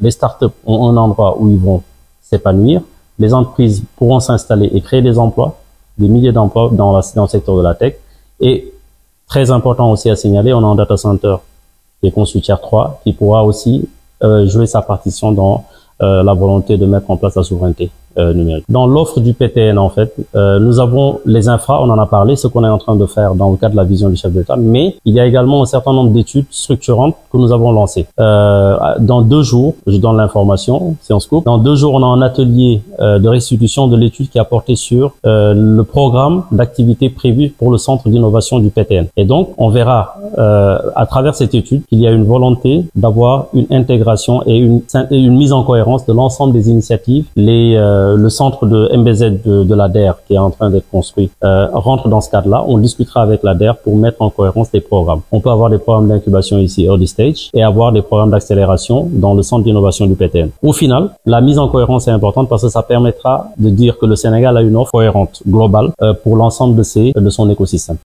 Les startups ont un endroit où ils vont s'épanouir. Les entreprises pourront s'installer et créer des emplois, des milliers d'emplois dans, dans le secteur de la tech. Et très important aussi à signaler, on a un data center qui est conçu tier 3 qui pourra aussi euh, jouer sa partition dans euh, la volonté de mettre en place la souveraineté euh, numérique. Dans l'offre du PTN, en fait, euh, nous avons les infras, on en a parlé, ce qu'on est en train de faire dans le cadre de la vision du chef d'État, mais il y a également un certain nombre d'études structurantes que nous avons lancées. Euh, dans deux jours, je donne l'information, c'est en dans deux jours, on a un atelier euh, de restitution de l'étude qui a porté sur euh, le programme d'activité prévu pour le centre d'innovation du PTN. Et donc, on verra à travers cette étude qu'il y a une volonté d'avoir une intégration et une, une mise en cohérence de l'ensemble des initiatives, les euh, le centre de MBZ de, de l'ADER qui est en train d'être construit euh, rentre dans ce cadre-là. On discutera avec l'ADER pour mettre en cohérence les programmes. On peut avoir des programmes d'incubation ici, early stage, et avoir des programmes d'accélération dans le centre d'innovation du PTN. Au final, la mise en cohérence est importante parce que ça permettra de dire que le Sénégal a une offre cohérente, globale, euh, pour l'ensemble de, ses, de son écosystème.